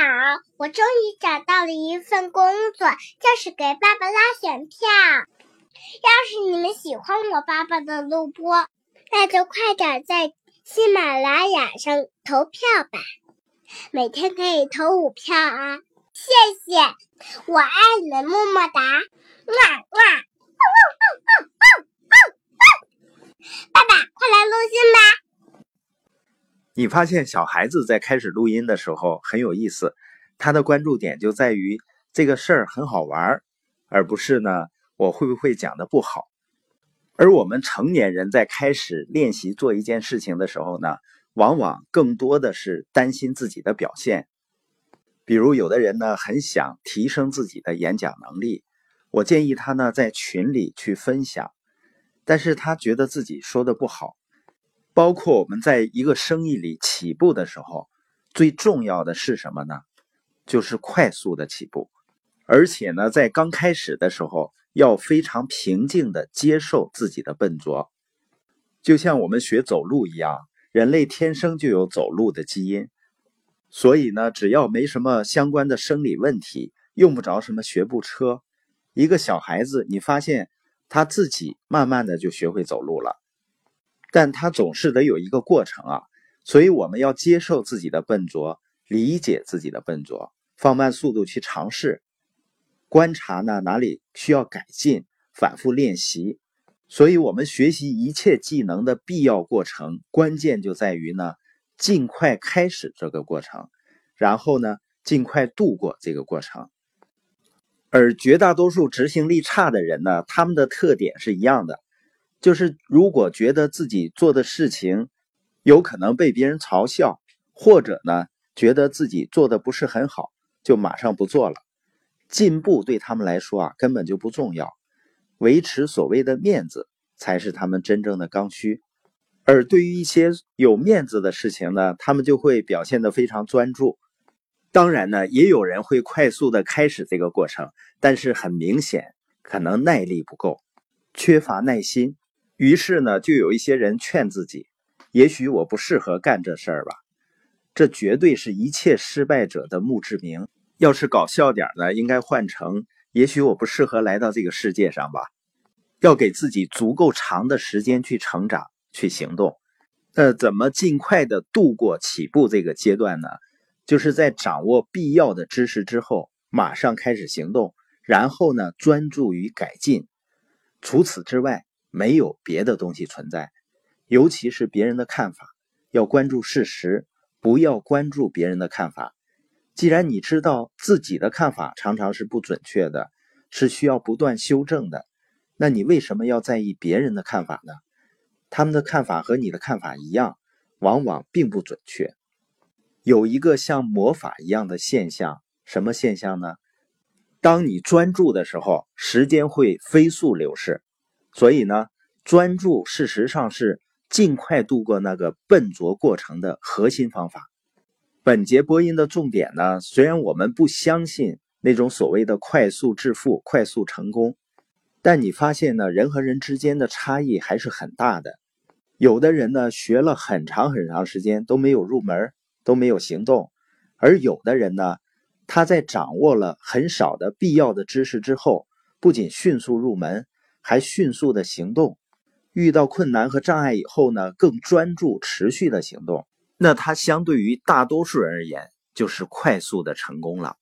好我终于找到了一份工作，就是给爸爸拉选票。要是你们喜欢我爸爸的录播，那就快点在喜马拉雅上投票吧，每天可以投五票啊！谢谢，我爱你们，么么哒！哇哇！爸爸，快来录音吧！你发现小孩子在开始录音的时候很有意思，他的关注点就在于这个事儿很好玩，而不是呢我会不会讲的不好。而我们成年人在开始练习做一件事情的时候呢，往往更多的是担心自己的表现。比如有的人呢很想提升自己的演讲能力，我建议他呢在群里去分享。但是他觉得自己说的不好，包括我们在一个生意里起步的时候，最重要的是什么呢？就是快速的起步，而且呢，在刚开始的时候要非常平静的接受自己的笨拙，就像我们学走路一样，人类天生就有走路的基因，所以呢，只要没什么相关的生理问题，用不着什么学步车。一个小孩子，你发现。他自己慢慢的就学会走路了，但他总是得有一个过程啊，所以我们要接受自己的笨拙，理解自己的笨拙，放慢速度去尝试，观察呢哪里需要改进，反复练习。所以，我们学习一切技能的必要过程，关键就在于呢，尽快开始这个过程，然后呢，尽快度过这个过程。而绝大多数执行力差的人呢，他们的特点是一样的，就是如果觉得自己做的事情有可能被别人嘲笑，或者呢觉得自己做的不是很好，就马上不做了。进步对他们来说啊根本就不重要，维持所谓的面子才是他们真正的刚需。而对于一些有面子的事情呢，他们就会表现得非常专注。当然呢，也有人会快速的开始这个过程，但是很明显，可能耐力不够，缺乏耐心。于是呢，就有一些人劝自己：“也许我不适合干这事儿吧。”这绝对是一切失败者的墓志铭。要是搞笑点呢，应该换成：“也许我不适合来到这个世界上吧。”要给自己足够长的时间去成长、去行动。那怎么尽快的度过起步这个阶段呢？就是在掌握必要的知识之后，马上开始行动，然后呢，专注于改进。除此之外，没有别的东西存在。尤其是别人的看法，要关注事实，不要关注别人的看法。既然你知道自己的看法常常是不准确的，是需要不断修正的，那你为什么要在意别人的看法呢？他们的看法和你的看法一样，往往并不准确。有一个像魔法一样的现象，什么现象呢？当你专注的时候，时间会飞速流逝。所以呢，专注事实上是尽快度过那个笨拙过程的核心方法。本节播音的重点呢，虽然我们不相信那种所谓的快速致富、快速成功，但你发现呢，人和人之间的差异还是很大的。有的人呢，学了很长很长时间都没有入门。都没有行动，而有的人呢，他在掌握了很少的必要的知识之后，不仅迅速入门，还迅速的行动。遇到困难和障碍以后呢，更专注持续的行动。那他相对于大多数人而言，就是快速的成功了。